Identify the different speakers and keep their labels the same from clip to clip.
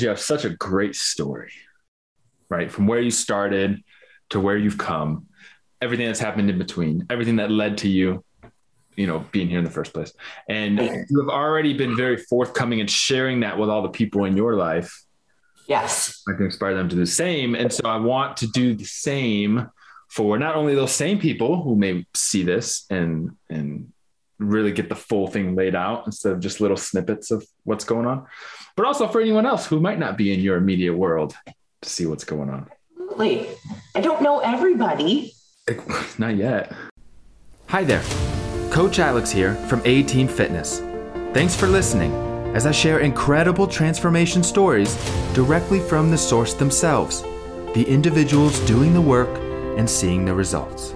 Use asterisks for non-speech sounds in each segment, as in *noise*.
Speaker 1: You have such a great story, right? From where you started to where you've come, everything that's happened in between, everything that led to you, you know, being here in the first place. And you have already been very forthcoming and sharing that with all the people in your life.
Speaker 2: Yes.
Speaker 1: I can inspire them to do the same. And so I want to do the same for not only those same people who may see this and and really get the full thing laid out instead of just little snippets of what's going on, but also for anyone else who might not be in your immediate world to see what's going on.
Speaker 2: Absolutely. I don't know everybody. *laughs*
Speaker 1: Not yet. Hi there. Coach Alex here from A-Team Fitness. Thanks for listening as I share incredible transformation stories directly from the source themselves, the individuals doing the work and seeing the results.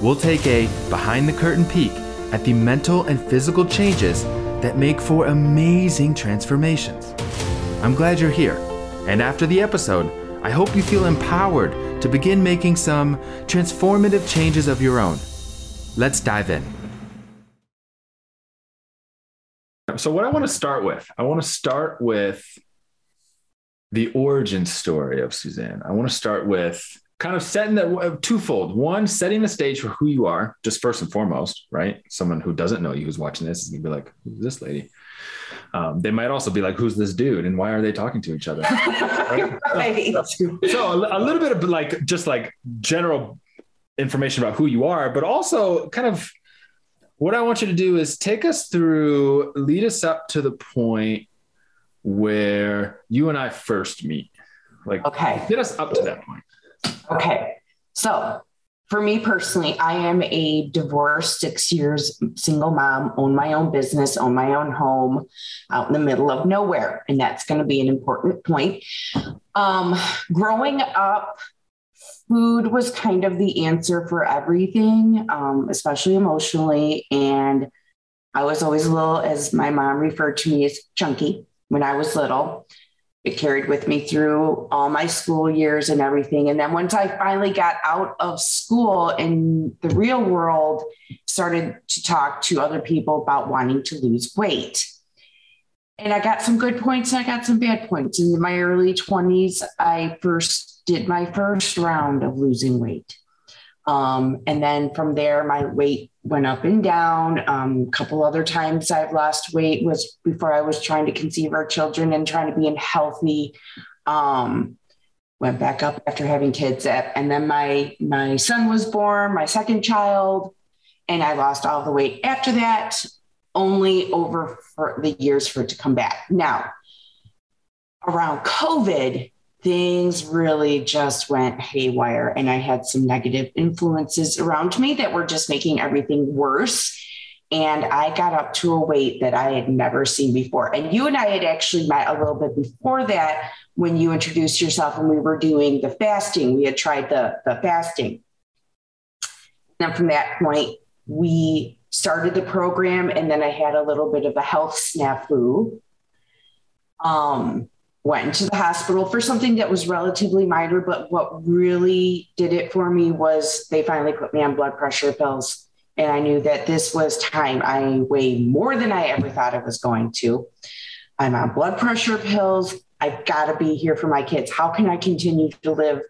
Speaker 1: We'll take a behind the curtain peek at the mental and physical changes that make for amazing transformations. I'm glad you're here, and after the episode, I hope you feel empowered to begin making some transformative changes of your own. Let's dive in. So, what I want to start with, I want to start with the origin story of Suzanne. I want to start with kind of setting that uh, twofold. One, setting the stage for who you are, just first and foremost, right? Someone who doesn't know you who's watching this is gonna be like, "Who's this lady?" Um, they might also be like, "Who's this dude?" and why are they talking to each other? *laughs* right? right. So a, a little bit of like just like general information about who you are, but also kind of what I want you to do is take us through, lead us up to the point where you and I first meet. Like,
Speaker 2: okay,
Speaker 1: get us up to that point.
Speaker 2: Okay. So for me personally, I am a divorced six years single mom, own my own business, own my own home out in the middle of nowhere. And that's going to be an important point. Um, growing up, food was kind of the answer for everything, um, especially emotionally. And I was always a little, as my mom referred to me as chunky when I was little it carried with me through all my school years and everything. And then once I finally got out of school in the real world, started to talk to other people about wanting to lose weight. And I got some good points and I got some bad points. In my early 20s, I first did my first round of losing weight. Um, and then from there, my weight went up and down. Um, a couple other times I've lost weight was before I was trying to conceive our children and trying to be in healthy. Um, went back up after having kids. And then my my son was born, my second child, and I lost all the weight after that. Only over for the years for it to come back. Now, around COVID, things really just went haywire and i had some negative influences around me that were just making everything worse. And i got up to a weight that i had never seen before. And you and i had actually met a little bit before that when you introduced yourself and we were doing the fasting. We had tried the, the fasting. Then from that point we started the program and then i had a little bit of a health snafu. Um, went into the hospital for something that was relatively minor, but what really did it for me was they finally put me on blood pressure pills. And I knew that this was time. I weigh more than I ever thought I was going to. I'm on blood pressure pills. I've got to be here for my kids. How can I continue to live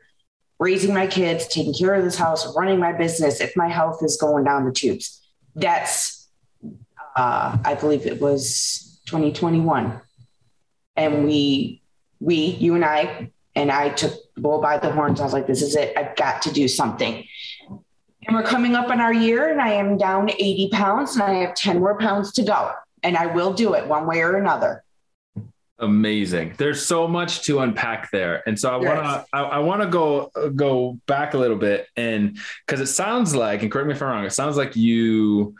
Speaker 2: raising my kids, taking care of this house, running my business if my health is going down the tubes? That's, uh, I believe it was 2021. And we we, you and I, and I took the bull by the horns. I was like, this is it. I've got to do something. And we're coming up on our year, and I am down 80 pounds, and I have 10 more pounds to go. And I will do it one way or another.
Speaker 1: Amazing. There's so much to unpack there, and so I want to I, I want to go go back a little bit, and because it sounds like, and correct me if I'm wrong, it sounds like you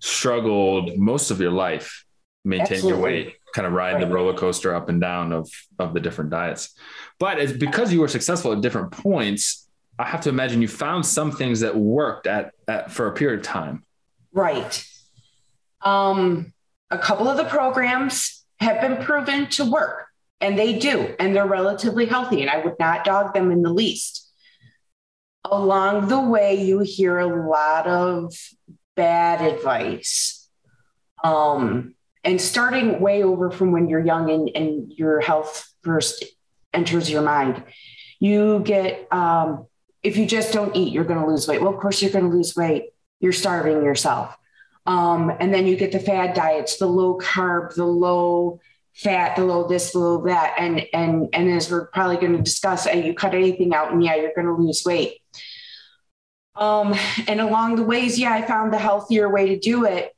Speaker 1: struggled most of your life maintaining your weight kind of ride right. the roller coaster up and down of of the different diets. But it's because you were successful at different points. I have to imagine you found some things that worked at, at for a period of time.
Speaker 2: Right. Um, a couple of the programs have been proven to work, and they do, and they're relatively healthy. And I would not dog them in the least. Along the way, you hear a lot of bad advice. Um, and starting way over from when you're young and, and your health first enters your mind. You get, um, if you just don't eat, you're going to lose weight. Well, of course, you're going to lose weight. You're starving yourself. Um, and then you get the fad diets, the low carb, the low fat, the low this, the low that. And, and, and as we're probably going to discuss, you cut anything out and yeah, you're going to lose weight. Um, and along the ways, yeah, I found the healthier way to do it.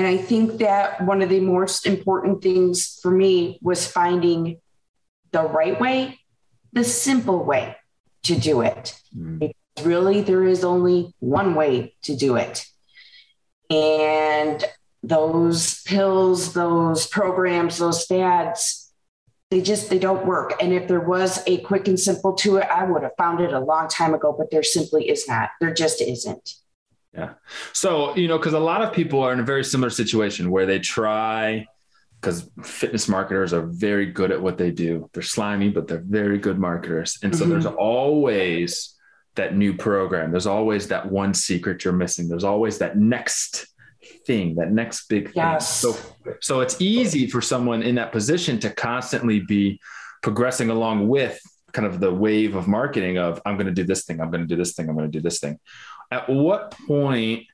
Speaker 2: And I think that one of the most important things for me was finding the right way, the simple way to do it. Mm. Really, there is only one way to do it. And those pills, those programs, those fads, they just they don't work. And if there was a quick and simple to it, I would have found it a long time ago, but there simply is not. There just isn't.
Speaker 1: Yeah. So, you know, because a lot of people are in a very similar situation where they try, because fitness marketers are very good at what they do. They're slimy, but they're very good marketers. And so mm-hmm. there's always that new program. There's always that one secret you're missing. There's always that next thing, that next big
Speaker 2: yes.
Speaker 1: thing. So, so it's easy for someone in that position to constantly be progressing along with kind of the wave of marketing of I'm going to do this thing, I'm going to do this thing, I'm going to do this thing at what point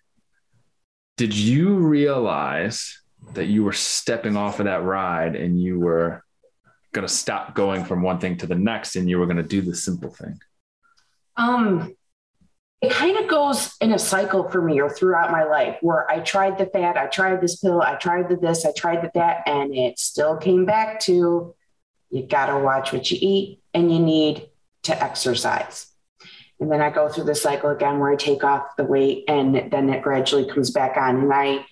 Speaker 1: did you realize that you were stepping off of that ride and you were going to stop going from one thing to the next and you were going to do the simple thing?
Speaker 2: Um, it kind of goes in a cycle for me or throughout my life where I tried the fat, I tried this pill, I tried the this, I tried the that, and it still came back to you got to watch what you eat and you need to exercise. And then I go through the cycle again where I take off the weight and then it gradually comes back on. And I,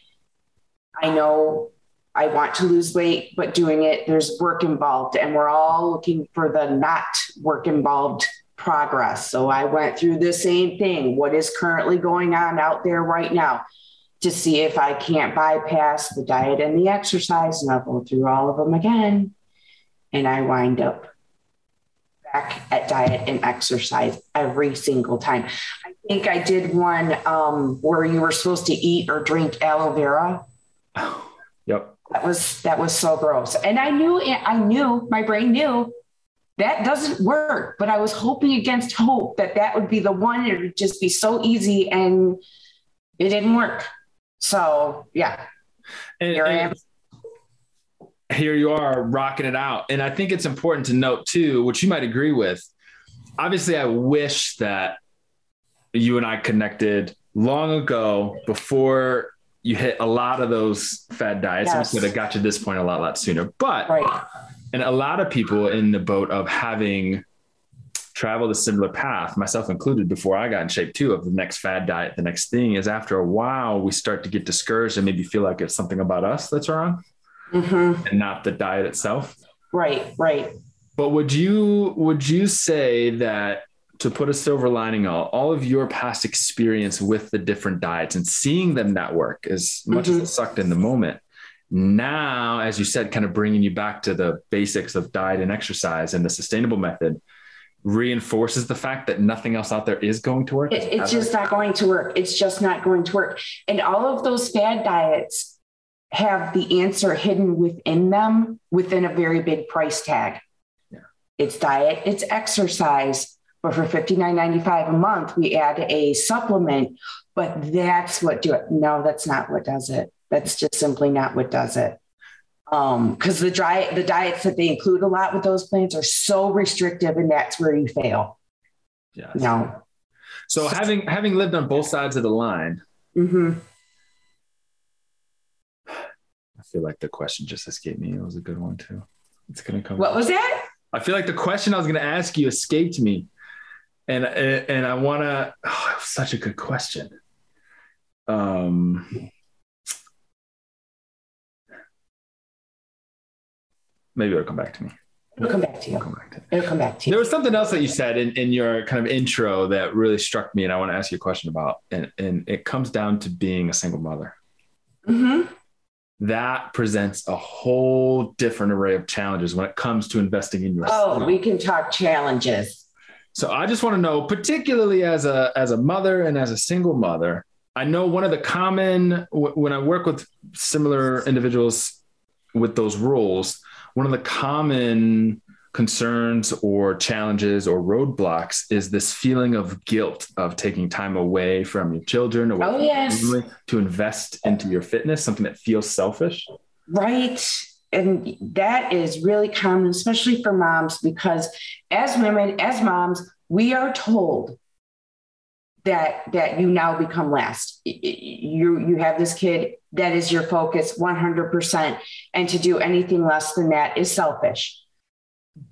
Speaker 2: I know I want to lose weight, but doing it, there's work involved. And we're all looking for the not work involved progress. So I went through the same thing. What is currently going on out there right now to see if I can't bypass the diet and the exercise. And I'll go through all of them again. And I wind up back at diet and exercise every single time. I think I did one um, where you were supposed to eat or drink aloe vera. *sighs*
Speaker 1: Yep.
Speaker 2: That was that was so gross. And I knew I knew my brain knew that doesn't work, but I was hoping against hope that that would be the one. It would just be so easy, and it didn't work. So yeah,
Speaker 1: and, here I am here you are rocking it out. And I think it's important to note too, which you might agree with. Obviously, I wish that you and I connected long ago before you hit a lot of those fad diets. Yes. I could have got to this point a lot, lot sooner. But right. and a lot of people in the boat of having traveled a similar path, myself included, before I got in shape too, of the next fad diet, the next thing is after a while, we start to get discouraged and maybe feel like it's something about us that's wrong mm-hmm. and not the diet itself.
Speaker 2: Right, right.
Speaker 1: But would you would you say that to put a silver lining on all of your past experience with the different diets and seeing them not work as much mm-hmm. as it sucked in the moment, now, as you said, kind of bringing you back to the basics of diet and exercise and the sustainable method reinforces the fact that nothing else out there is going to work.
Speaker 2: It, it's just not going to work. It's just not going to work. And all of those fad diets have the answer hidden within them within a very big price tag. Yeah. It's diet, it's exercise. But for $59.95 a month, we add a supplement. But that's what do it. No, that's not what does it. That's just simply not what does it. Um, because the diet, the diets that they include a lot with those plans are so restrictive, and that's where you fail.
Speaker 1: Yeah. No. So having having lived on both sides of the line, mm-hmm feel like the question just escaped me. It was a good one too. It's gonna come.
Speaker 2: What was that?
Speaker 1: I feel like the question I was gonna ask you escaped me, and and I want to. Oh, it was such a good question. Um, maybe it'll come back to me.
Speaker 2: It'll come back to you. It'll come back to, it'll come back to you.
Speaker 1: There was something else that you said in, in your kind of intro that really struck me, and I want to ask you a question about. And, and it comes down to being a single mother. Mm-hmm that presents a whole different array of challenges when it comes to investing in yourself.
Speaker 2: Oh, we can talk challenges.
Speaker 1: So I just want to know, particularly as a as a mother and as a single mother, I know one of the common when I work with similar individuals with those roles, one of the common concerns or challenges or roadblocks is this feeling of guilt of taking time away from your children or
Speaker 2: oh, yes.
Speaker 1: to invest into your fitness, something that feels selfish.
Speaker 2: Right. And that is really common, especially for moms, because as women, as moms, we are told that that you now become last. You you have this kid that is your focus 100%, and to do anything less than that is selfish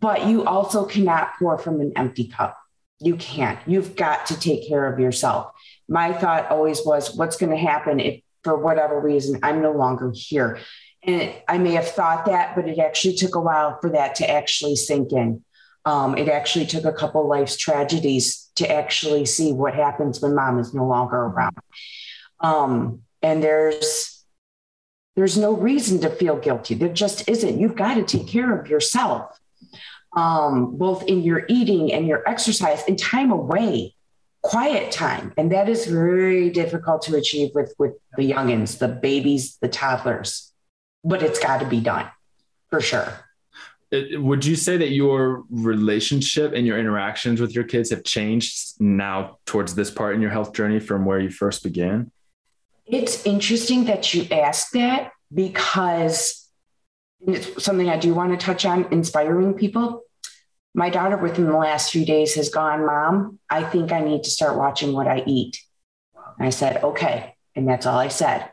Speaker 2: but you also cannot pour from an empty cup. You can't. You've got to take care of yourself. My thought always was, what's going to happen if, for whatever reason, I'm no longer here? And it, I may have thought that, but it actually took a while for that to actually sink in. Um, it actually took a couple life's tragedies to actually see what happens when mom is no longer around. Um, and there's there's no reason to feel guilty. There just isn't. You've got to take care of yourself um, both in your eating and your exercise and time away, quiet time. And that is very difficult to achieve with, with the youngins, the babies, the toddlers, but it's got to be done for sure.
Speaker 1: would you say that your relationship and your interactions with your kids have changed now towards this part in your health journey from where you first began?
Speaker 2: It's interesting that you ask that because it's something I do want to touch on inspiring people. My daughter, within the last few days, has gone, Mom, I think I need to start watching what I eat. And I said, Okay. And that's all I said.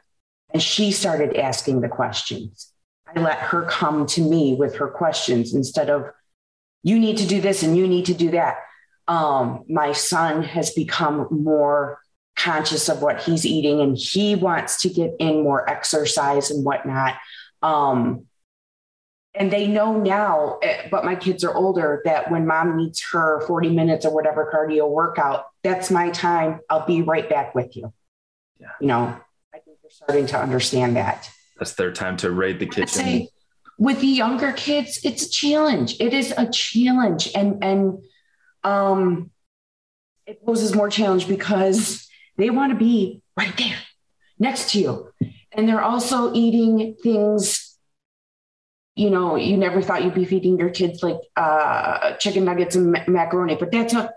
Speaker 2: And she started asking the questions. I let her come to me with her questions instead of, you need to do this and you need to do that. Um, my son has become more conscious of what he's eating and he wants to get in more exercise and whatnot. Um, and they know now, eh, but my kids are older, that when mom needs her 40 minutes or whatever cardio workout, that's my time. I'll be right back with you. Yeah. You know, I think they're starting to understand that.
Speaker 1: That's their time to raid the kitchen. Say,
Speaker 2: with the younger kids, it's a challenge. It is a challenge. And, and, um, it poses more challenge because they want to be right there next to you. And they're also eating things you know, you never thought you'd be feeding your kids like uh, chicken nuggets and macaroni, but that's a,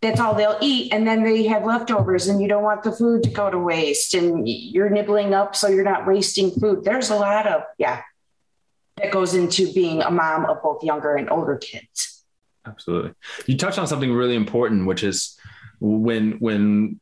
Speaker 2: that's all they'll eat. And then they have leftovers and you don't want the food to go to waste and you're nibbling up so you're not wasting food. There's a lot of, yeah, that goes into being a mom of both younger and older kids.
Speaker 1: Absolutely. You touched on something really important, which is when, when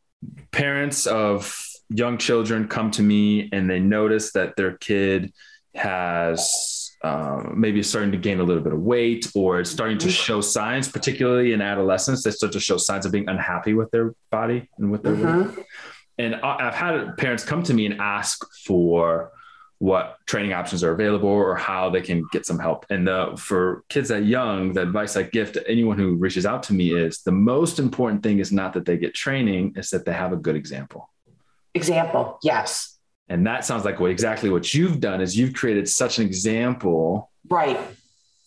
Speaker 1: parents of young children come to me and they notice that their kid has um, maybe starting to gain a little bit of weight or starting to show signs, particularly in adolescence, they start to show signs of being unhappy with their body and with their mm-hmm. weight. And I've had parents come to me and ask for what training options are available or how they can get some help. And the, for kids that young, the advice I give to anyone who reaches out to me is the most important thing is not that they get training, is that they have a good example.
Speaker 2: Example, yes
Speaker 1: and that sounds like what exactly what you've done is you've created such an example.
Speaker 2: Right.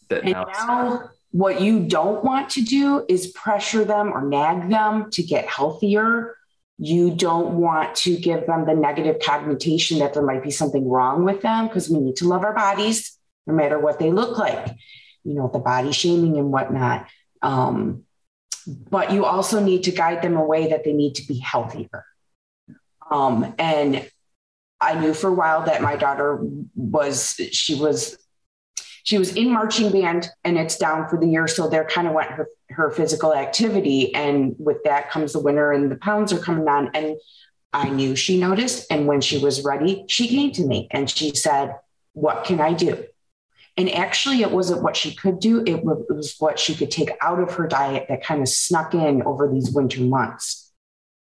Speaker 2: That and now, now what you don't want to do is pressure them or nag them to get healthier. You don't want to give them the negative connotation that there might be something wrong with them because we need to love our bodies no matter what they look like, you know, the body shaming and whatnot. Um, but you also need to guide them away that they need to be healthier. Um, and I knew for a while that my daughter was she was she was in marching band and it's down for the year. So there kind of went her her physical activity. And with that comes the winter and the pounds are coming on. And I knew she noticed. And when she was ready she came to me and she said what can I do? And actually it wasn't what she could do. It was what she could take out of her diet that kind of snuck in over these winter months.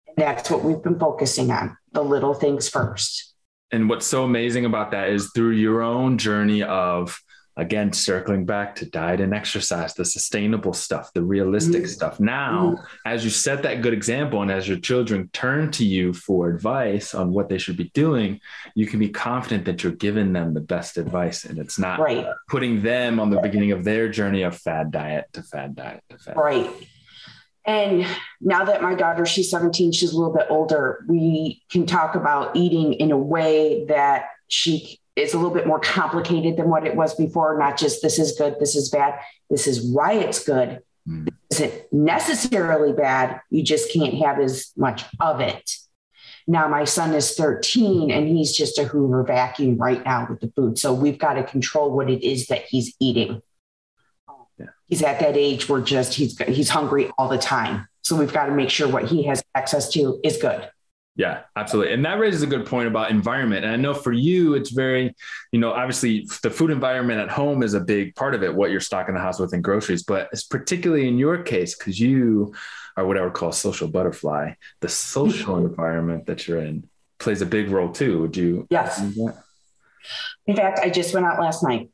Speaker 2: And that's what we've been focusing on the little things first
Speaker 1: and what's so amazing about that is through your own journey of again circling back to diet and exercise the sustainable stuff the realistic mm-hmm. stuff now mm-hmm. as you set that good example and as your children turn to you for advice on what they should be doing you can be confident that you're giving them the best advice and it's not right. putting them on the beginning of their journey of fad diet to fad diet to fad
Speaker 2: right
Speaker 1: diet.
Speaker 2: And now that my daughter, she's 17, she's a little bit older, we can talk about eating in a way that she is a little bit more complicated than what it was before. Not just this is good, this is bad, this is why it's good. Mm. This isn't necessarily bad. You just can't have as much of it. Now my son is 13 and he's just a Hoover vacuum right now with the food. So we've got to control what it is that he's eating. He's at that age where just he's he's hungry all the time. So we've got to make sure what he has access to is good.
Speaker 1: Yeah, absolutely. And that raises a good point about environment. And I know for you, it's very, you know, obviously the food environment at home is a big part of it, what you're stocking the house with in groceries, but it's particularly in your case, because you are what I would call a social butterfly, the social *laughs* environment that you're in plays a big role too. Would you?
Speaker 2: Yes. In fact, I just went out last night.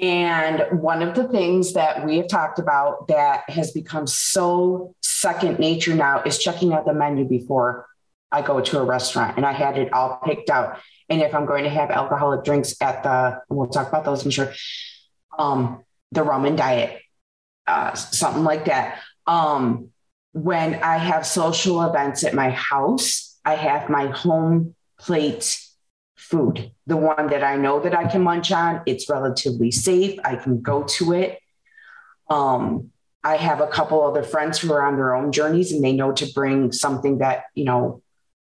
Speaker 2: And one of the things that we have talked about that has become so second nature now is checking out the menu before I go to a restaurant and I had it all picked out. And if I'm going to have alcoholic drinks at the, we'll talk about those, I'm sure, um, the rum and diet, uh, something like that. Um, when I have social events at my house, I have my home plate food, the one that I know that I can munch on. It's relatively safe. I can go to it. Um, I have a couple other friends who are on their own journeys and they know to bring something that, you know,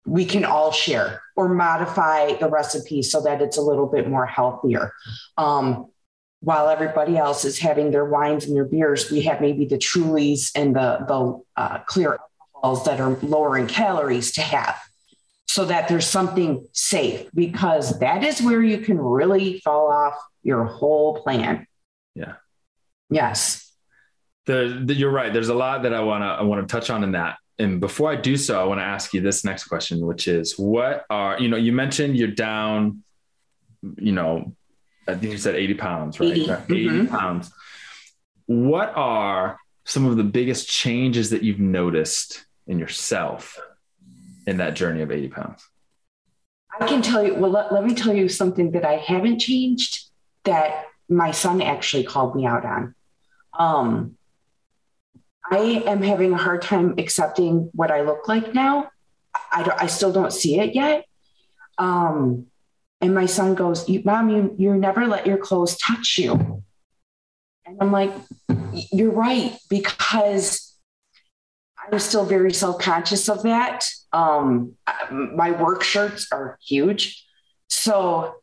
Speaker 2: we can all share or modify the recipe so that it's a little bit more healthier. Um, while everybody else is having their wines and their beers, we have maybe the Trulies and the, the uh, clear alcohols that are lower in calories to have so that there's something safe because that is where you can really fall off your whole plan.
Speaker 1: Yeah.
Speaker 2: Yes.
Speaker 1: The, the, you're right. There's a lot that I want to I want to touch on in that and before I do so, I want to ask you this next question, which is what are, you know, you mentioned you're down, you know, I think you said 80 pounds, right? 80, 80 mm-hmm. pounds. What are some of the biggest changes that you've noticed in yourself in that journey of 80 pounds?
Speaker 2: I can tell you, well, let, let me tell you something that I haven't changed that my son actually called me out on. Um, I am having a hard time accepting what I look like now. I, I still don't see it yet. Um, and my son goes, Mom, you, you never let your clothes touch you. And I'm like, You're right, because I'm still very self conscious of that. Um, my work shirts are huge. So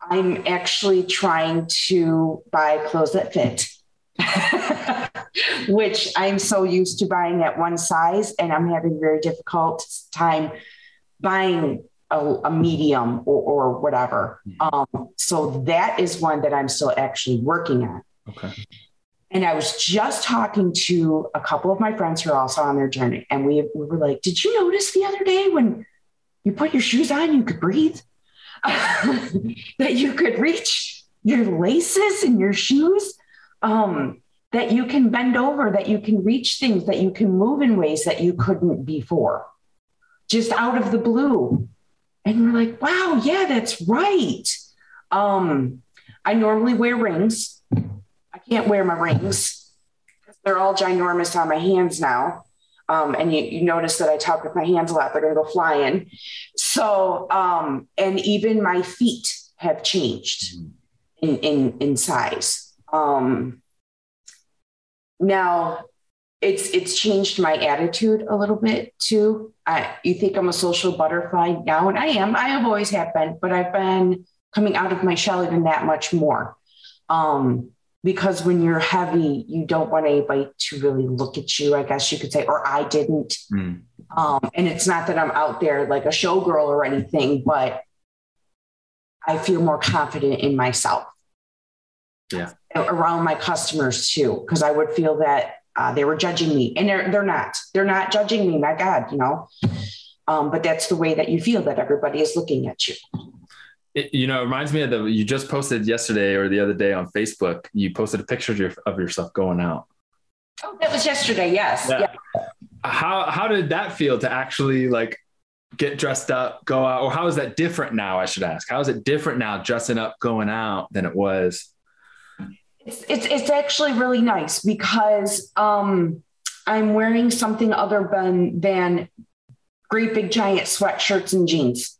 Speaker 2: I'm actually trying to buy clothes that fit. *laughs* which I'm so used to buying at one size, and I'm having a very difficult time buying a, a medium or, or whatever. Mm-hmm. Um, so that is one that I'm still actually working on.
Speaker 1: Okay.
Speaker 2: And I was just talking to a couple of my friends who are also on their journey, and we, we were like, "Did you notice the other day when you put your shoes on, you could breathe? *laughs* that you could reach your laces in your shoes?" Um, that you can bend over, that you can reach things, that you can move in ways that you couldn't before, just out of the blue. And we're like, wow, yeah, that's right. Um, I normally wear rings. I can't wear my rings because they're all ginormous on my hands now. Um, and you, you, notice that I talk with my hands a lot, they're going to go flying. So, um, and even my feet have changed in, in, in size. Um, now, it's it's changed my attitude a little bit too. I, you think I'm a social butterfly now, and I am. I have always have been, but I've been coming out of my shell even that much more. Um, because when you're heavy, you don't want anybody to really look at you, I guess you could say, or I didn't. Mm. Um, and it's not that I'm out there like a showgirl or anything, but I feel more confident in myself.
Speaker 1: Yeah
Speaker 2: around my customers too, because I would feel that uh, they were judging me, and they're they're not. They're not judging me. My God, you know. Um, but that's the way that you feel that everybody is looking at you.
Speaker 1: It, you know, it reminds me of the you just posted yesterday or the other day on Facebook. You posted a picture of, your, of yourself going out.
Speaker 2: Oh, that was yesterday. Yes. Yeah. yeah.
Speaker 1: How how did that feel to actually like get dressed up, go out, or how is that different now? I should ask. How is it different now, dressing up, going out, than it was
Speaker 2: it's, it's, it's actually really nice because um, I'm wearing something other than, than great big giant sweatshirts and jeans.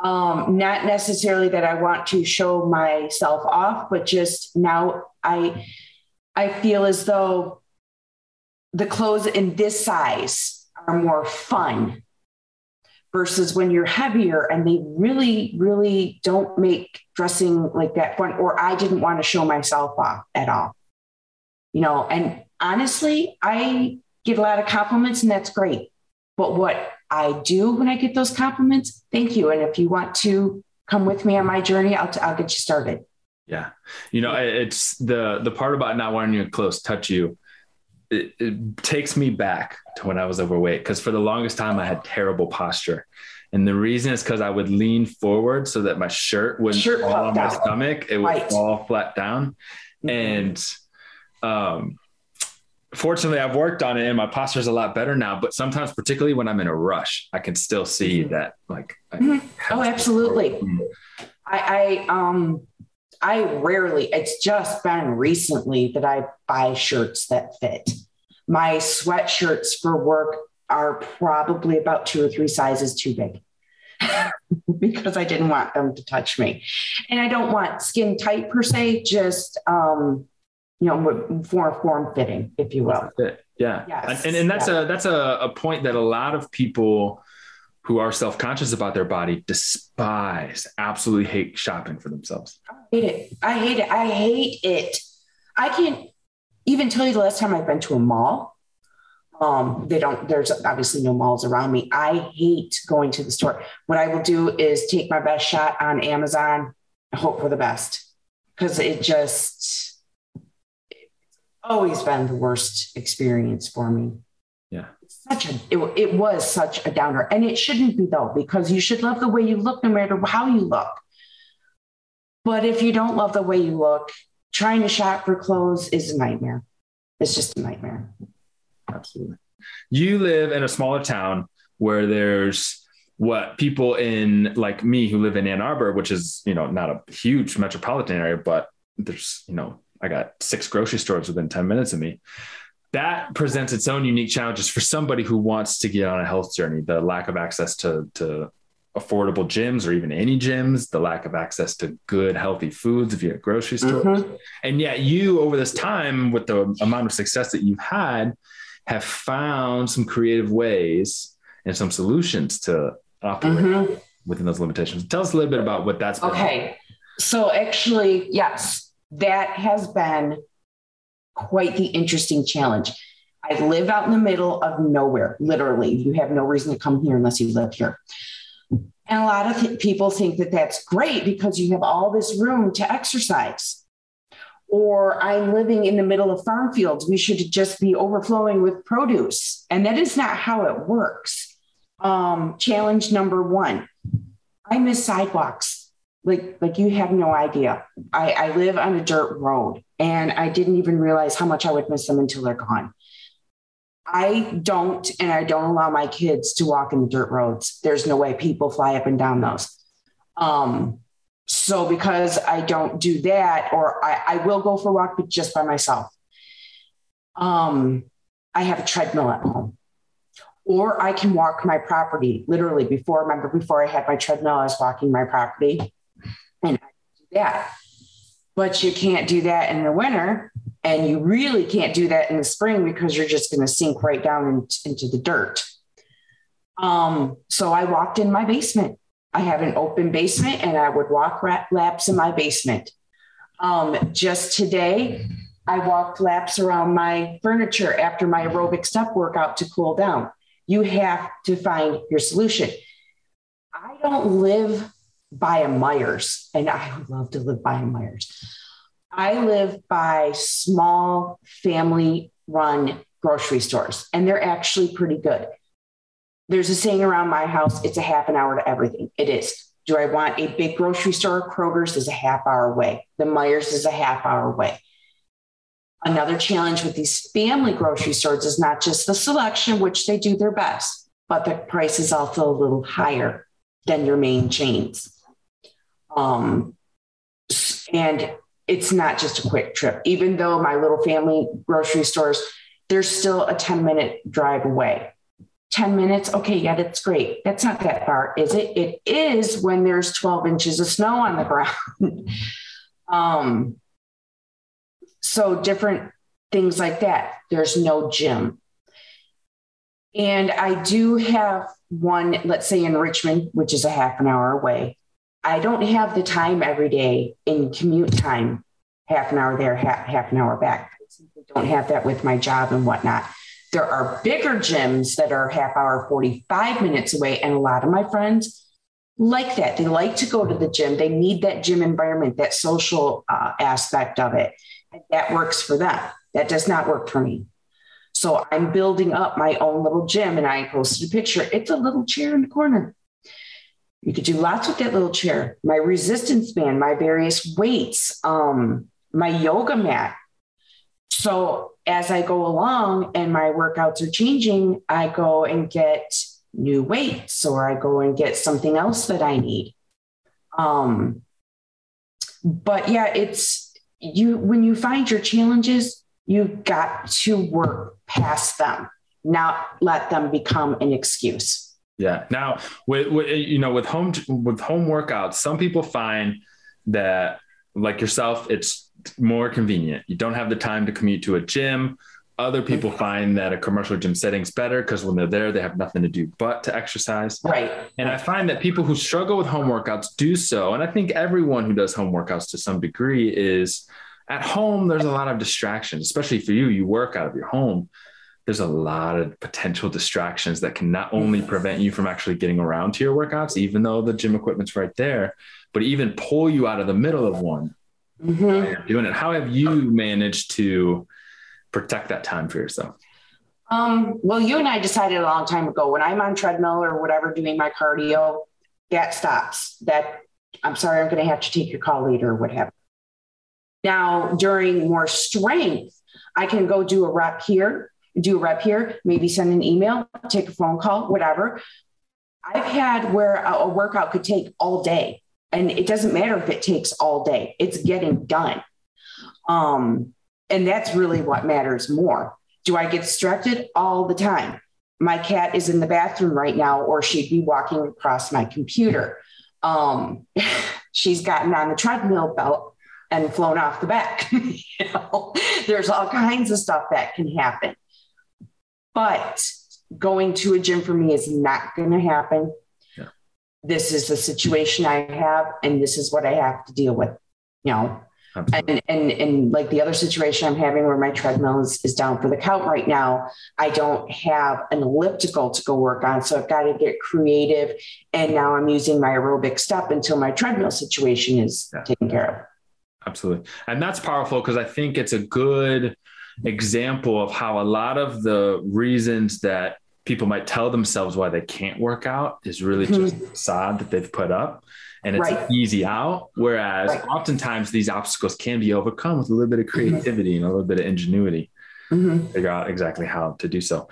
Speaker 2: Um, not necessarily that I want to show myself off, but just now I I feel as though the clothes in this size are more fun versus when you're heavier and they really, really don't make dressing like that fun. Or I didn't want to show myself off at all. You know, and honestly, I get a lot of compliments and that's great. But what I do when I get those compliments, thank you. And if you want to come with me on my journey, I'll, t- I'll get you started.
Speaker 1: Yeah. You know, it's the, the part about not wanting your clothes touch you. It, it takes me back to when I was overweight. Cause for the longest time I had terrible posture. And the reason is because I would lean forward so that my shirt wouldn't shirt fall on my stomach. It would right. fall flat down. Mm-hmm. And um, fortunately I've worked on it and my posture is a lot better now, but sometimes particularly when I'm in a rush, I can still see mm-hmm. that like
Speaker 2: mm-hmm. Oh, absolutely. Mm-hmm. I, I um I rarely, it's just been recently that I buy shirts that fit. My sweatshirts for work are probably about two or three sizes too big *laughs* because I didn't want them to touch me. And I don't want skin tight per se, just um, you know, form form fitting, if you will.
Speaker 1: Yeah. Yes. And, and that's yeah. a that's a, a point that a lot of people who are self-conscious about their body despise, absolutely hate shopping for themselves.
Speaker 2: I hate it. I hate it. I hate it. I can't even tell you the last time I've been to a mall. Um, they don't, there's obviously no malls around me. I hate going to the store. What I will do is take my best shot on Amazon, hope for the best. Cause it just, always been the worst experience for me.
Speaker 1: Yeah.
Speaker 2: Such a it, it was such a downer. And it shouldn't be though, because you should love the way you look no matter how you look. But if you don't love the way you look, trying to shop for clothes is a nightmare. It's just a nightmare.
Speaker 1: Absolutely. You live in a smaller town where there's what people in like me who live in Ann Arbor, which is, you know, not a huge metropolitan area, but there's, you know, I got six grocery stores within 10 minutes of me. That presents its own unique challenges for somebody who wants to get on a health journey. The lack of access to, to affordable gyms or even any gyms, the lack of access to good, healthy foods if you're at grocery stores. Mm-hmm. And yet, you, over this time, with the amount of success that you've had, have found some creative ways and some solutions to operate mm-hmm. within those limitations. Tell us a little bit about what that's
Speaker 2: been. Okay. So, actually, yes, that has been quite the interesting challenge. I live out in the middle of nowhere, literally. You have no reason to come here unless you live here. And a lot of th- people think that that's great because you have all this room to exercise. Or I'm living in the middle of farm fields. We should just be overflowing with produce. And that is not how it works. Um, challenge number one I miss sidewalks like like you have no idea. I, I live on a dirt road and I didn't even realize how much I would miss them until they're gone. I don't, and I don't allow my kids to walk in the dirt roads. There's no way people fly up and down those. Um, so because I don't do that, or I, I will go for a walk, but just by myself. Um, I have a treadmill at home. Or I can walk my property. Literally, before remember before I had my treadmill, I was walking my property and I do that. But you can't do that in the winter. And you really can't do that in the spring because you're just going to sink right down in, into the dirt. Um, so I walked in my basement. I have an open basement and I would walk laps in my basement. Um, just today, I walked laps around my furniture after my aerobic step workout to cool down. You have to find your solution. I don't live by a Meijers, and I would love to live by a Meijers. I live by small family run grocery stores, and they're actually pretty good. There's a saying around my house it's a half an hour to everything. It is. Do I want a big grocery store? Kroger's is a half hour away, the Meijers is a half hour away. Another challenge with these family grocery stores is not just the selection, which they do their best, but the price is also a little higher than your main chains. Um, and it's not just a quick trip. Even though my little family grocery stores, there's still a 10 minute drive away. 10 minutes. Okay, yeah, that's great. That's not that far, is it? It is when there's 12 inches of snow on the ground. *laughs* um, so different things like that. There's no gym. And I do have one, let's say in Richmond, which is a half an hour away. I don't have the time every day in commute time, half an hour there, half, half an hour back. I don't have that with my job and whatnot. There are bigger gyms that are half hour, 45 minutes away. And a lot of my friends like that. They like to go to the gym. They need that gym environment, that social uh, aspect of it. And that works for them. That does not work for me. So I'm building up my own little gym and I posted a picture. It's a little chair in the corner. You could do lots with that little chair. My resistance band, my various weights, um, my yoga mat. So as I go along and my workouts are changing, I go and get new weights or I go and get something else that I need. Um, but yeah, it's you when you find your challenges, you've got to work past them, not let them become an excuse.
Speaker 1: Yeah. Now, with, with you know, with home with home workouts, some people find that, like yourself, it's more convenient. You don't have the time to commute to a gym. Other people find that a commercial gym setting is better because when they're there, they have nothing to do but to exercise.
Speaker 2: Right.
Speaker 1: And I find that people who struggle with home workouts do so. And I think everyone who does home workouts to some degree is at home. There's a lot of distractions, especially for you. You work out of your home there's a lot of potential distractions that can not only prevent you from actually getting around to your workouts, even though the gym equipment's right there, but even pull you out of the middle of one. Mm-hmm. Doing it. How have you managed to protect that time for yourself?
Speaker 2: Um, well, you and I decided a long time ago when I'm on treadmill or whatever doing my cardio, that stops. That I'm sorry, I'm going to have to take your call later or whatever. Now, during more strength, I can go do a rep here do a rep here, maybe send an email, take a phone call, whatever. I've had where a, workout could take all day, and it doesn't matter if it takes all day, it's getting done. Um, and that's really what matters more. Do I get distracted all the time? My cat is in the bathroom right now, or she'd be walking across my computer. Um, *laughs* she's gotten on the treadmill belt and flown off the back. *laughs* you know, there's all kinds of stuff that can happen. But going to a gym for me is not going to happen. Yeah. This is the situation I have, and this is what I have to deal with. You know, and and and like the other situation I'm having where my treadmill is, is down for the count right now, I don't have an elliptical to go work on. So I've got to get creative. And now I'm using my aerobic step until my treadmill situation is yeah. taken care of.
Speaker 1: Absolutely. And that's powerful because I think it's a good example of how a lot of the reasons that people might tell themselves why they can't work out is really mm-hmm. just a facade that they've put up and it's right. easy out. Whereas right. oftentimes these obstacles can be overcome with a little bit of mm-hmm. creativity mm-hmm. and a little bit of ingenuity. Mm-hmm. Figure out exactly how to do so.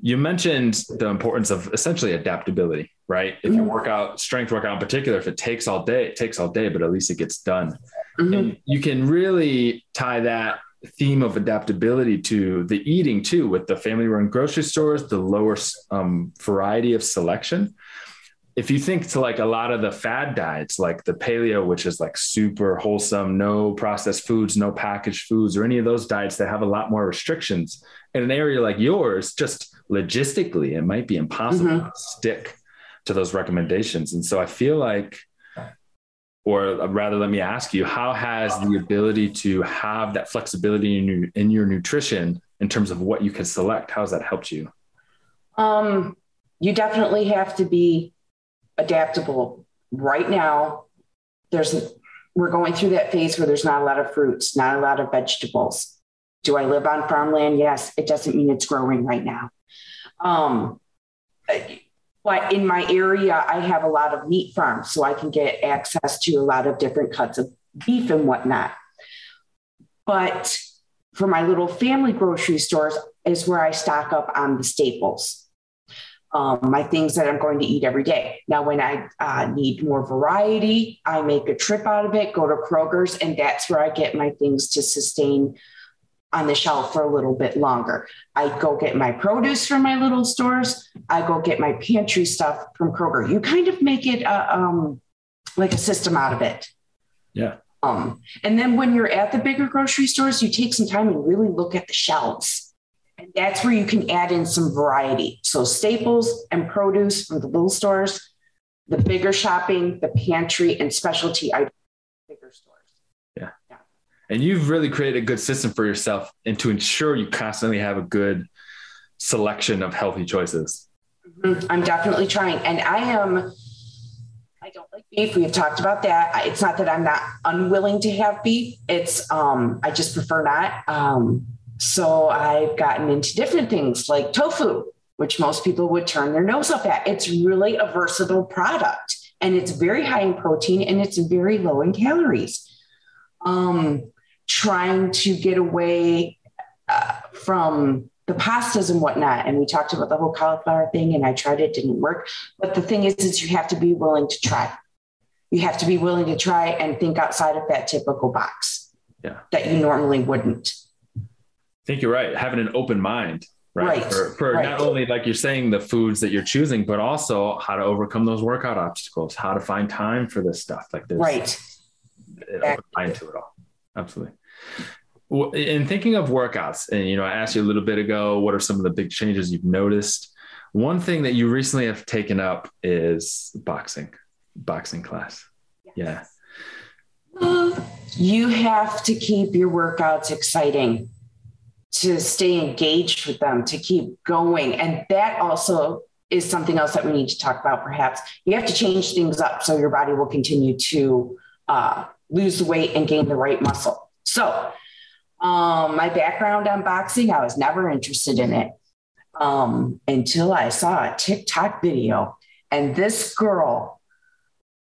Speaker 1: You mentioned the importance of essentially adaptability, right? If you mm-hmm. work out strength workout in particular, if it takes all day, it takes all day, but at least it gets done. Mm-hmm. And you can really tie that theme of adaptability to the eating too, with the family run grocery stores, the lower um, variety of selection. If you think to like a lot of the fad diets, like the paleo, which is like super wholesome, no processed foods, no packaged foods, or any of those diets that have a lot more restrictions in an area like yours, just logistically, it might be impossible mm-hmm. to stick to those recommendations. And so I feel like or rather let me ask you how has the ability to have that flexibility in your, in your nutrition in terms of what you can select how has that helped you?
Speaker 2: Um, you definitely have to be adaptable. Right now there's we're going through that phase where there's not a lot of fruits not a lot of vegetables. Do i live on farmland? Yes. It doesn't mean it's growing right now. Um, but in my area, I have a lot of meat farms, so I can get access to a lot of different cuts of beef and whatnot. But for my little family grocery stores is where I stock up on the staples, um, my things that I'm going to eat every day. Now, when I uh, need more variety, I make a trip out of it, go to Kroger's, and that's where I get my things to sustain on the shelf for a little bit longer. I go get my produce from my little stores. I go get my pantry stuff from Kroger. You kind of make it a, um, like a system out of it.
Speaker 1: Yeah.
Speaker 2: Um, and then when you're at the bigger grocery stores, you take some time and really look at the shelves. And that's where you can add in some variety. So staples and produce from the little stores, the bigger shopping, the pantry, and specialty items, bigger stores.
Speaker 1: And you've really created a good system for yourself and to ensure you constantly have a good selection of healthy choices.
Speaker 2: Mm-hmm. I'm definitely trying. And I am I don't like beef. We've talked about that. It's not that I'm not unwilling to have beef. It's um, I just prefer not. Um, so I've gotten into different things like tofu, which most people would turn their nose up at. It's really a versatile product and it's very high in protein and it's very low in calories. Um, trying to get away uh, from the pastas and whatnot. And we talked about the whole cauliflower thing, and I tried it, didn't work. But the thing is, is you have to be willing to try. You have to be willing to try and think outside of that typical box.
Speaker 1: Yeah.
Speaker 2: That you normally wouldn't.
Speaker 1: I think you're right. Having an open mind, right?
Speaker 2: right.
Speaker 1: For, for
Speaker 2: right.
Speaker 1: not only like you're saying the foods that you're choosing, but also how to overcome those workout obstacles, how to find time for this stuff. Like this,
Speaker 2: right.
Speaker 1: Exactly. Mind to it all. Absolutely in thinking of workouts, and you know, I asked you a little bit ago, what are some of the big changes you've noticed? One thing that you recently have taken up is boxing, boxing class. Yes.
Speaker 2: Yeah. You have to keep your workouts exciting to stay engaged with them, to keep going. And that also is something else that we need to talk about, perhaps. You have to change things up so your body will continue to uh, lose the weight and gain the right muscle. So, um, my background on boxing, I was never interested in it um, until I saw a TikTok video. And this girl,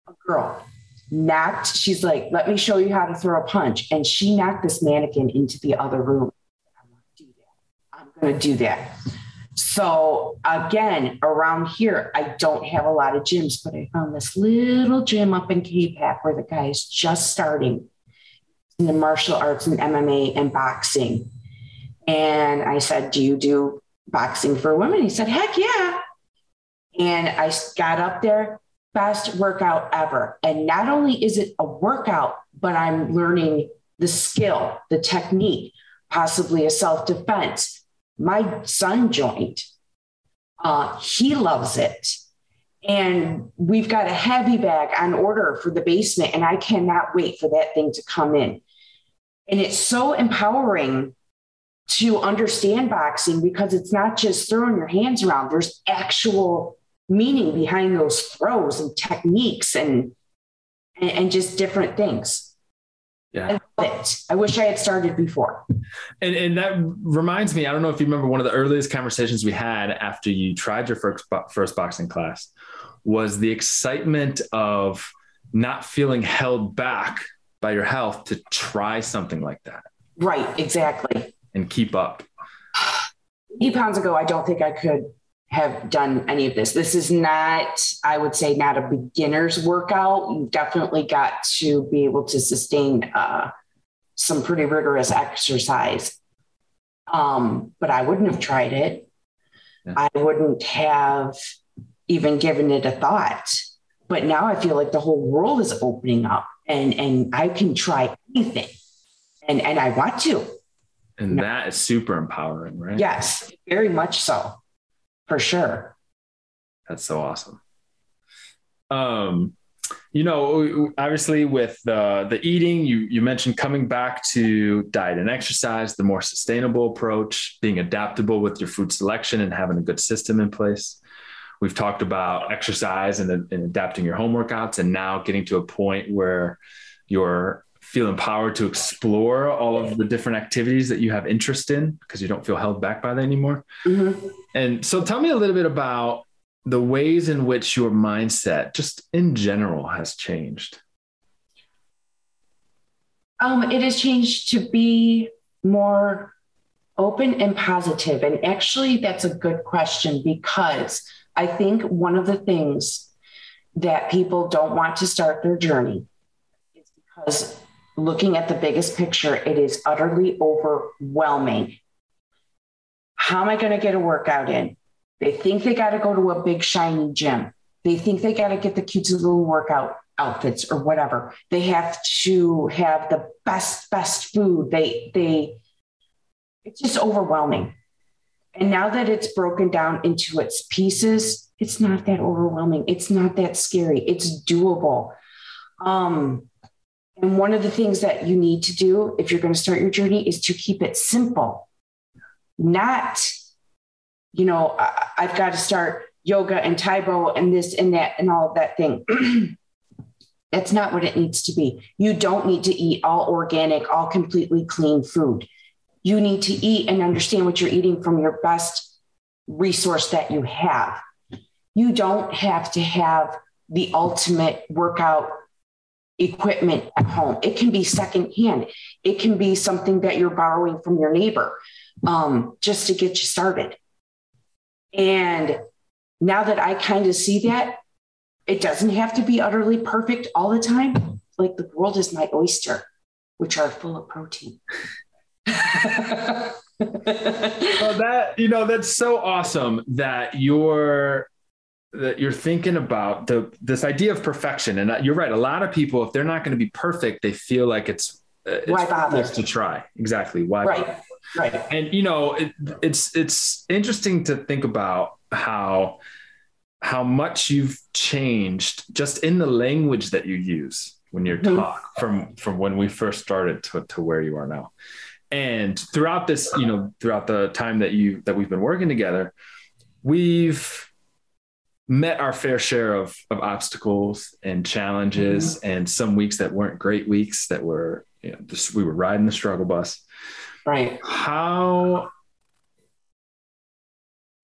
Speaker 2: a girl, knocked, she's like, let me show you how to throw a punch. And she knocked this mannequin into the other room. I'm going to do that. I'm gonna do that. So again, around here, I don't have a lot of gyms, but I found this little gym up in K-Pac where the guy is just starting in martial arts and MMA and boxing. And I said, Do you do boxing for women? He said, Heck yeah. And I got up there, best workout ever. And not only is it a workout, but I'm learning the skill, the technique, possibly a self defense. My son joined. Uh, he loves it. And we've got a heavy bag on order for the basement, and I cannot wait for that thing to come in. And it's so empowering to understand boxing because it's not just throwing your hands around, there's actual meaning behind those throws and techniques and, and, and just different things.
Speaker 1: Yeah.
Speaker 2: I love it. I wish I had started before.
Speaker 1: And, and that reminds me, I don't know if you remember one of the earliest conversations we had after you tried your first, first boxing class was the excitement of not feeling held back by your health to try something like that.
Speaker 2: Right, exactly.
Speaker 1: And keep up.
Speaker 2: Eight pounds ago, I don't think I could have done any of this. This is not, I would say, not a beginner's workout. You've definitely got to be able to sustain uh, some pretty rigorous exercise. Um, but I wouldn't have tried it. Yeah. I wouldn't have even given it a thought. But now I feel like the whole world is opening up and and I can try anything. And and I want to.
Speaker 1: And that is super empowering, right?
Speaker 2: Yes, very much so. For sure.
Speaker 1: That's so awesome. Um you know, obviously with the the eating, you you mentioned coming back to diet and exercise, the more sustainable approach, being adaptable with your food selection and having a good system in place. We've talked about exercise and, and adapting your home workouts, and now getting to a point where you're feel empowered to explore all of the different activities that you have interest in because you don't feel held back by that anymore. Mm-hmm. And so, tell me a little bit about the ways in which your mindset, just in general, has changed.
Speaker 2: Um, it has changed to be more open and positive. And actually, that's a good question because I think one of the things that people don't want to start their journey is because looking at the biggest picture, it is utterly overwhelming. How am I going to get a workout in? They think they got to go to a big, shiny gym. They think they got to get the cutesy little workout outfits or whatever. They have to have the best, best food. They, they, it's just overwhelming. And now that it's broken down into its pieces, it's not that overwhelming. It's not that scary. It's doable. Um, and one of the things that you need to do if you're going to start your journey is to keep it simple, not, you know, I, have got to start yoga and Tae Bo and this and that and all of that thing. *clears throat* That's not what it needs to be. You don't need to eat all organic, all completely clean food. You need to eat and understand what you're eating from your best resource that you have. You don't have to have the ultimate workout equipment at home. It can be secondhand. It can be something that you're borrowing from your neighbor um, just to get you started. And now that I kind of see that, it doesn't have to be utterly perfect all the time. Like the world is my oyster, which are full of protein.
Speaker 1: Well, that you know that's so awesome that you're that you're thinking about the this idea of perfection. And you're right. A lot of people if they're not going to be perfect they feel like it's, uh, it's
Speaker 2: why bother?
Speaker 1: to try. Exactly. Why
Speaker 2: right. bother? right.
Speaker 1: And you know it, it's it's interesting to think about how how much you've changed just in the language that you use when you mm-hmm. talk from from when we first started to, to where you are now and throughout this you know throughout the time that you that we've been working together we've met our fair share of, of obstacles and challenges mm-hmm. and some weeks that weren't great weeks that were you know just we were riding the struggle bus.
Speaker 2: Right.
Speaker 1: How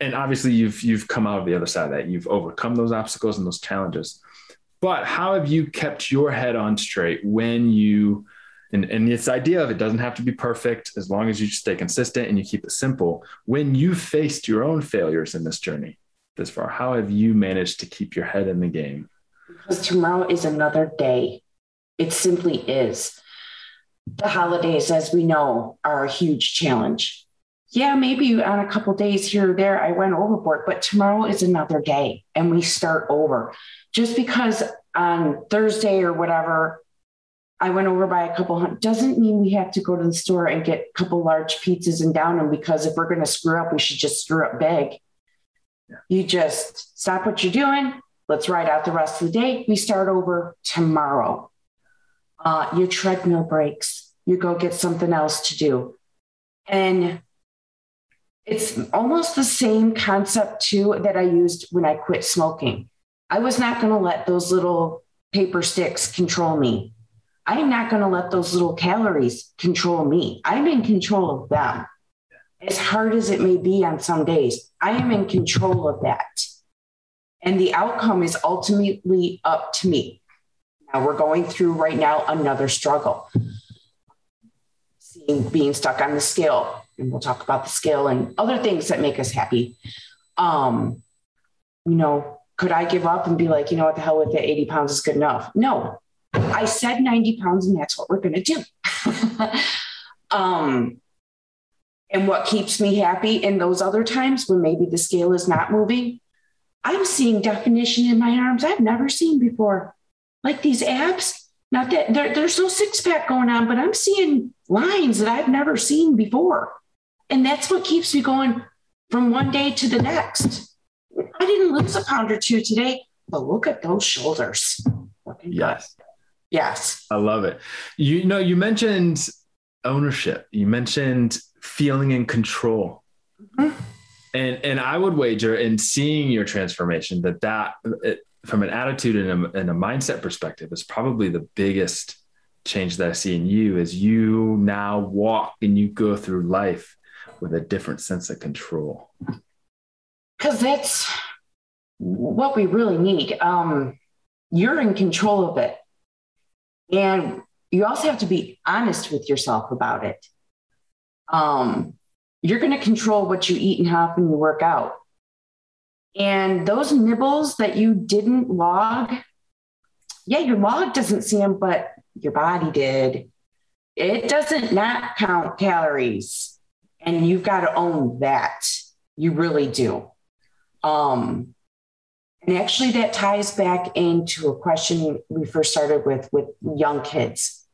Speaker 1: and obviously you've you've come out of the other side of that. You've overcome those obstacles and those challenges. But how have you kept your head on straight when you and, and this idea of it doesn't have to be perfect as long as you stay consistent and you keep it simple. When you faced your own failures in this journey this far, how have you managed to keep your head in the game?
Speaker 2: Because tomorrow is another day. It simply is. The holidays, as we know, are a huge challenge. Yeah, maybe on a couple days here or there, I went overboard, but tomorrow is another day and we start over. Just because on Thursday or whatever, I went over by a couple hundred doesn't mean we have to go to the store and get a couple large pizzas and down them because if we're going to screw up, we should just screw up big. Yeah. You just stop what you're doing. Let's ride out the rest of the day. We start over tomorrow. Uh, your treadmill breaks. You go get something else to do. And it's almost the same concept too that I used when I quit smoking. I was not going to let those little paper sticks control me. I'm not going to let those little calories control me. I'm in control of them. As hard as it may be on some days, I am in control of that. And the outcome is ultimately up to me. Now we're going through right now another struggle. Seeing being stuck on the scale, and we'll talk about the scale and other things that make us happy. Um, you know, could I give up and be like, you know what the hell with it, 80 pounds is good enough? No, I said 90 pounds, and that's what we're going to do. *laughs* um, and what keeps me happy in those other times when maybe the scale is not moving, I'm seeing definition in my arms I've never seen before. Like these abs, not that there, there's no six pack going on, but I'm seeing lines that I've never seen before. And that's what keeps me going from one day to the next. I didn't lose a pound or two today, but look at those shoulders.
Speaker 1: Yes.
Speaker 2: Yes.
Speaker 1: I love it. You know, you mentioned ownership. You mentioned feeling in control. Mm-hmm. And and I would wager in seeing your transformation that that it, from an attitude and a, and a mindset perspective is probably the biggest change that I see in you is you now walk and you go through life with a different sense of control.
Speaker 2: Because that's what we really need. Um, you're in control of it. And you also have to be honest with yourself about it. Um, you're going to control what you eat and how often you work out. And those nibbles that you didn't log, yeah, your log doesn't see them, but your body did. it doesn't not count calories. And you've got to own that. You really do. Um, and actually, that ties back into a question we first started with with young kids.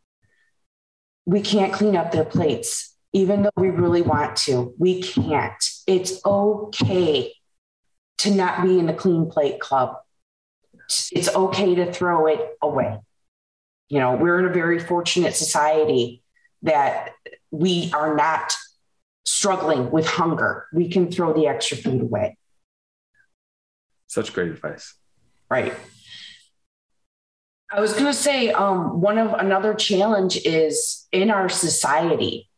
Speaker 2: We can't clean up their plates, even though we really want to. We can't. It's okay to not be in the clean plate club. It's okay to throw it away. You know, we're in a very fortunate society that we are not struggling with hunger. We can throw the extra food away.
Speaker 1: Such great advice.
Speaker 2: Right. I was going to say um, one of another challenge is in our society,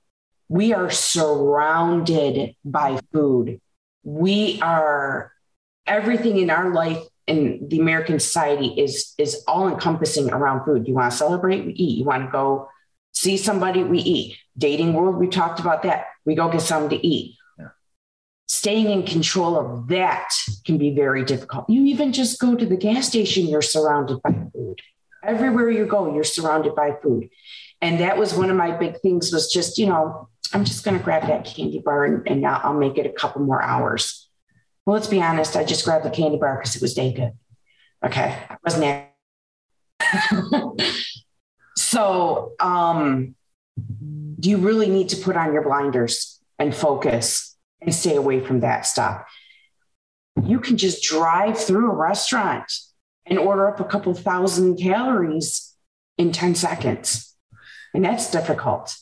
Speaker 2: we are surrounded by food. We are everything in our life in the American society is is all encompassing around food. You want to celebrate, we eat. You want to go see somebody, we eat. Dating world, we talked about that. We go get something to eat. Staying in control of that can be very difficult. You even just go to the gas station, you're surrounded by food. Everywhere you go, you're surrounded by food. And that was one of my big things was just, you know, I'm just going to grab that candy bar and, and I'll make it a couple more hours well, let's be honest. I just grabbed the candy bar because it was dang good. Okay. I wasn't *laughs* so um, you really need to put on your blinders and focus and stay away from that stuff. You can just drive through a restaurant and order up a couple thousand calories in 10 seconds. And that's difficult.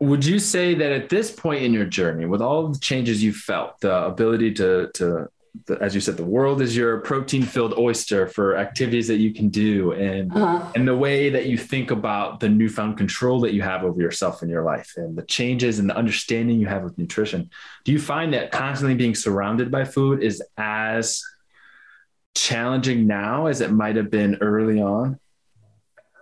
Speaker 1: Would you say that at this point in your journey, with all the changes you felt, the ability to to the, as you said, the world is your protein-filled oyster for activities that you can do, and uh-huh. and the way that you think about the newfound control that you have over yourself in your life, and the changes and the understanding you have with nutrition, do you find that constantly being surrounded by food is as challenging now as it might have been early on?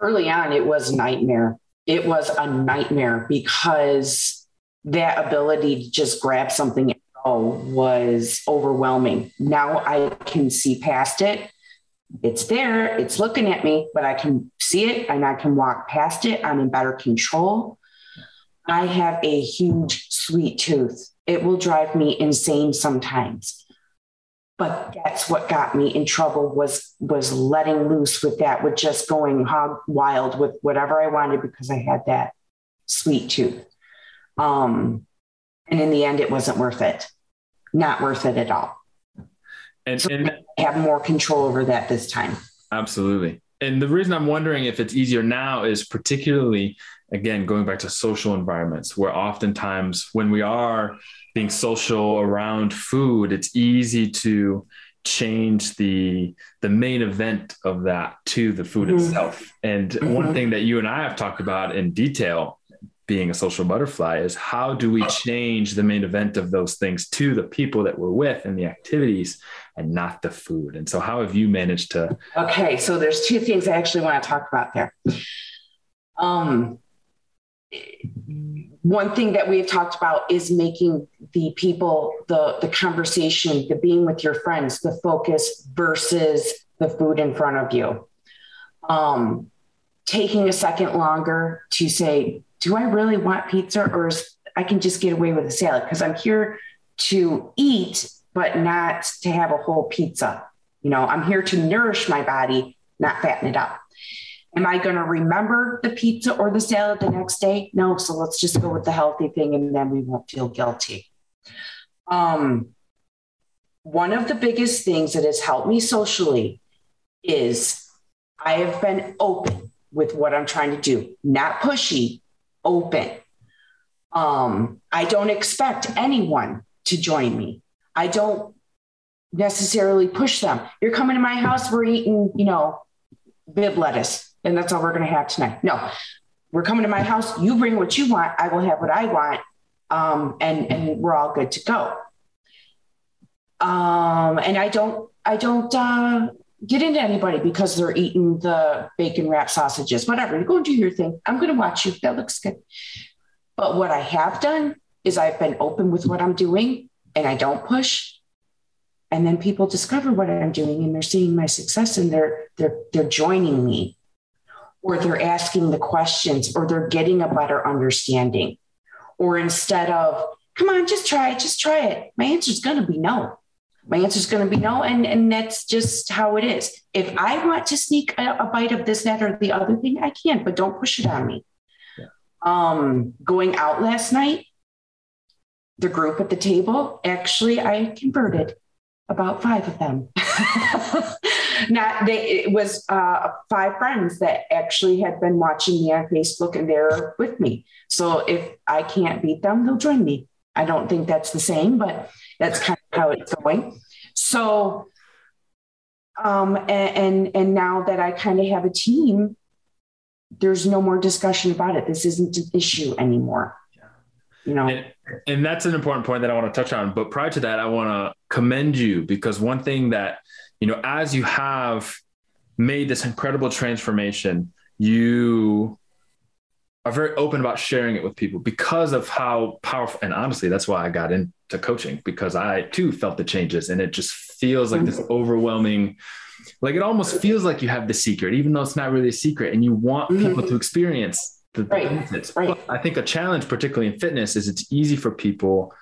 Speaker 2: Early on, it was a nightmare it was a nightmare because that ability to just grab something was overwhelming. Now I can see past it. It's there, it's looking at me, but I can see it and I can walk past it. I'm in better control. I have a huge sweet tooth. It will drive me insane sometimes but that's what got me in trouble was was letting loose with that with just going hog wild with whatever i wanted because i had that sweet tooth um and in the end it wasn't worth it not worth it at all and, so and have more control over that this time
Speaker 1: absolutely and the reason i'm wondering if it's easier now is particularly again going back to social environments where oftentimes when we are being social around food, it's easy to change the the main event of that to the food mm-hmm. itself. And mm-hmm. one thing that you and I have talked about in detail being a social butterfly is how do we change the main event of those things to the people that we're with and the activities and not the food. And so how have you managed to
Speaker 2: Okay, so there's two things I actually want to talk about there. Um one thing that we've talked about is making the people the the conversation the being with your friends the focus versus the food in front of you um, taking a second longer to say do i really want pizza or i can just get away with a salad because i'm here to eat but not to have a whole pizza you know i'm here to nourish my body not fatten it up Am I going to remember the pizza or the salad the next day? No. So let's just go with the healthy thing and then we won't feel guilty. Um, one of the biggest things that has helped me socially is I have been open with what I'm trying to do, not pushy, open. Um, I don't expect anyone to join me. I don't necessarily push them. You're coming to my house, we're eating, you know, Bibb lettuce and that's all we're going to have tonight. No, we're coming to my house. You bring what you want. I will have what I want. Um, and, and we're all good to go. Um, and I don't, I don't, uh, get into anybody because they're eating the bacon wrap sausages, whatever. You go do your thing. I'm going to watch you. That looks good. But what I have done is I've been open with what I'm doing and I don't push. And then people discover what I'm doing and they're seeing my success and they're they're they're joining me or they're asking the questions or they're getting a better understanding. Or instead of, come on, just try it, just try it, my answer is going to be no. My answer is going to be no. And, and that's just how it is. If I want to sneak a, a bite of this, that, or the other thing, I can, but don't push it on me. Yeah. Um, going out last night, the group at the table, actually, I converted about five of them. *laughs* Not they it was uh, five friends that actually had been watching me on Facebook and they're with me. So if I can't beat them, they'll join me. I don't think that's the same, but that's kind of how it's going. So um and and, and now that I kind of have a team, there's no more discussion about it. This isn't an issue anymore. You know.
Speaker 1: And, and that's an important point that I want to touch on. But prior to that, I want to commend you because one thing that you know, as you have made this incredible transformation, you are very open about sharing it with people because of how powerful and honestly that's why i got into coaching because i too felt the changes and it just feels like this overwhelming like it almost feels like you have the secret even though it's not really a secret and you want mm-hmm. people to experience the, the right. benefits right. i think a challenge particularly in fitness is it's easy for people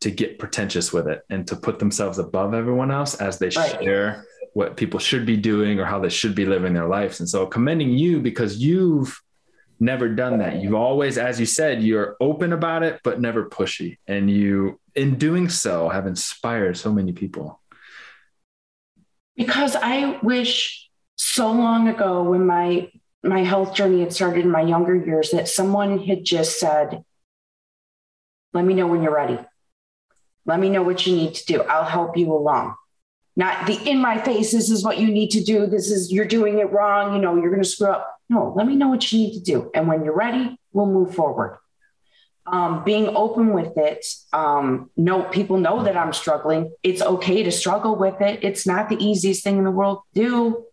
Speaker 1: to get pretentious with it and to put themselves above everyone else as they right. share what people should be doing or how they should be living their lives. And so commending you because you've never done that. You've always, as you said, you're open about it, but never pushy. And you, in doing so, have inspired so many people.
Speaker 2: Because I wish so long ago when my my health journey had started in my younger years that someone had just said, let me know when you're ready. Let me know what you need to do. I'll help you along. Not the in my face, this is what you need to do. This is, you're doing it wrong. You know, you're going to screw up. No, let me know what you need to do. And when you're ready, we'll move forward. Um, being open with it. Um, no, people know that I'm struggling. It's okay to struggle with it. It's not the easiest thing in the world to do.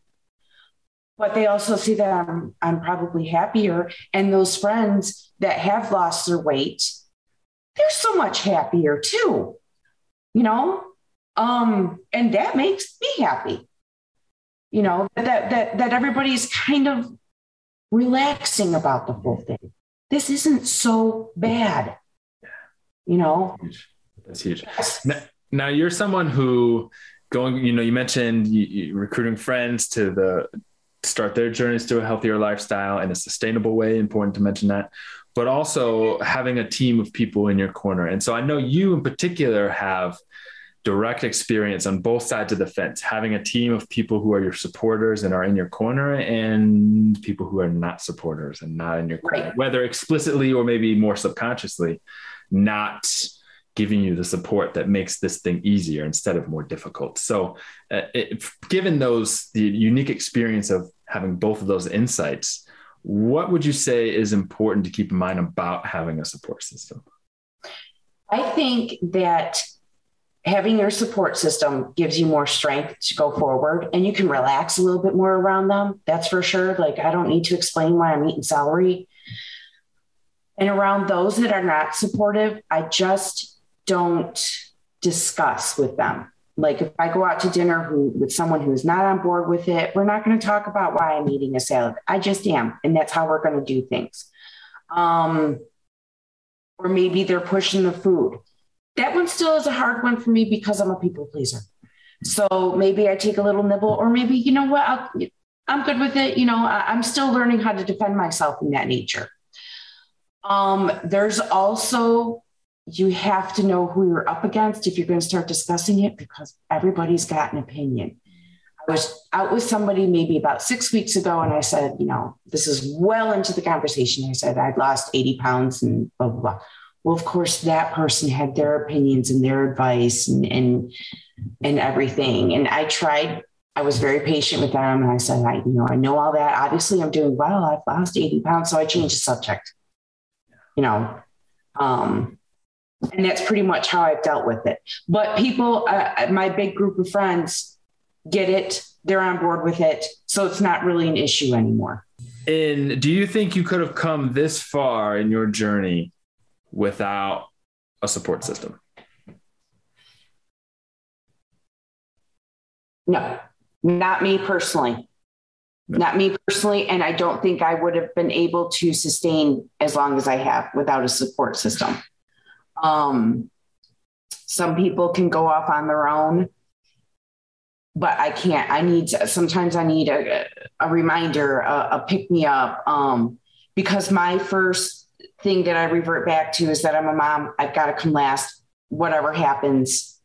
Speaker 2: But they also see that I'm, I'm probably happier. And those friends that have lost their weight, they're so much happier too you know um and that makes me happy you know that that that everybody's kind of relaxing about the whole thing. This isn't so bad you know?
Speaker 1: That's huge. Now, now you're someone who going you know you mentioned you, you recruiting friends to the start their journeys to a healthier lifestyle in a sustainable way important to mention that but also having a team of people in your corner. And so i know you in particular have direct experience on both sides of the fence, having a team of people who are your supporters and are in your corner and people who are not supporters and not in your corner, right. whether explicitly or maybe more subconsciously, not giving you the support that makes this thing easier instead of more difficult. So, uh, it, given those, the unique experience of having both of those insights, what would you say is important to keep in mind about having a support system?
Speaker 2: I think that having your support system gives you more strength to go forward and you can relax a little bit more around them. That's for sure. Like, I don't need to explain why I'm eating celery. And around those that are not supportive, I just don't discuss with them. Like if I go out to dinner who, with someone who's not on board with it, we're not going to talk about why I'm eating a salad. I just am. And that's how we're going to do things. Um, or maybe they're pushing the food that one still is a hard one for me because I'm a people pleaser. So maybe I take a little nibble, or maybe, you know what, i am good with it. You know, I, I'm still learning how to defend myself in that nature. Um, there's also, you have to know who you're up against if you're going to start discussing it because everybody's got an opinion. I was out with somebody maybe about six weeks ago, and I said, you know, this is well into the conversation. I said, I'd lost 80 pounds and blah, blah, blah well of course that person had their opinions and their advice and and, and everything. And i tried i was very patient with them. And i said i you know i know all that. Obviously i'm doing well. I've lost 80 pounds. So i changed the subject you know um and that's pretty much how i've dealt with it. But people uh, my big group of friends get it. They're on board with it. So it's not really an issue anymore.
Speaker 1: And do you think you could have come this far in your journey without a support system?
Speaker 2: No, not me personally. No. Not me personally. And I don't think I would have been able to sustain as long as I have without a support system. Um, some people can go off on their own, but I can't. I need to, sometimes I need a, a reminder, a, a pick me up. Um, because my first thing that I revert back to is that I'm a mom. I've got to come last, whatever happens,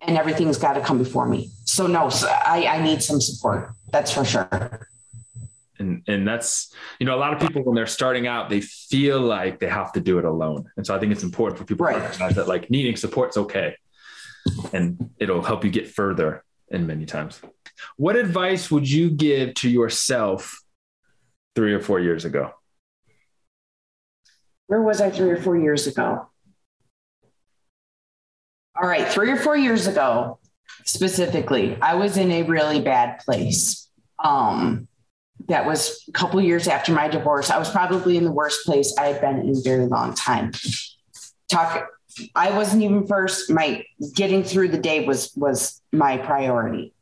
Speaker 2: and everything's got to come before me. So no, so I, I need some support. That's for sure.
Speaker 1: And, and that's you know a lot of people when they're starting out they feel like they have to do it alone and so i think it's important for people right. to recognize that like needing support's okay and it'll help you get further in many times what advice would you give to yourself three or four years ago
Speaker 2: where was i three or four years ago all right three or four years ago specifically i was in a really bad place um that was a couple years after my divorce. I was probably in the worst place I had been in a very long time. Talk I wasn't even first. My getting through the day was was my priority.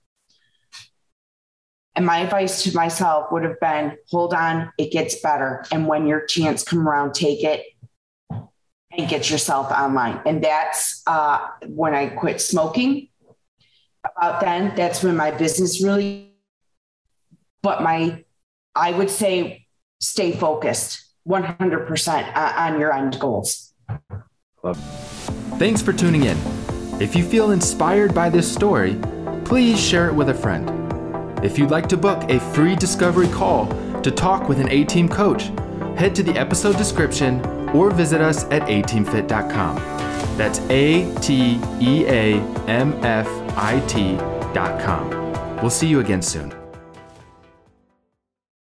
Speaker 2: And my advice to myself would have been hold on, it gets better. And when your chance come around, take it and get yourself online. And that's uh, when I quit smoking. About then, that's when my business really, but my I would say stay focused 100% on your end goals. Love.
Speaker 3: Thanks for tuning in. If you feel inspired by this story, please share it with a friend. If you'd like to book a free discovery call to talk with an A Team coach, head to the episode description or visit us at ateamfit.com. That's A T E A M F I T.com. We'll see you again soon.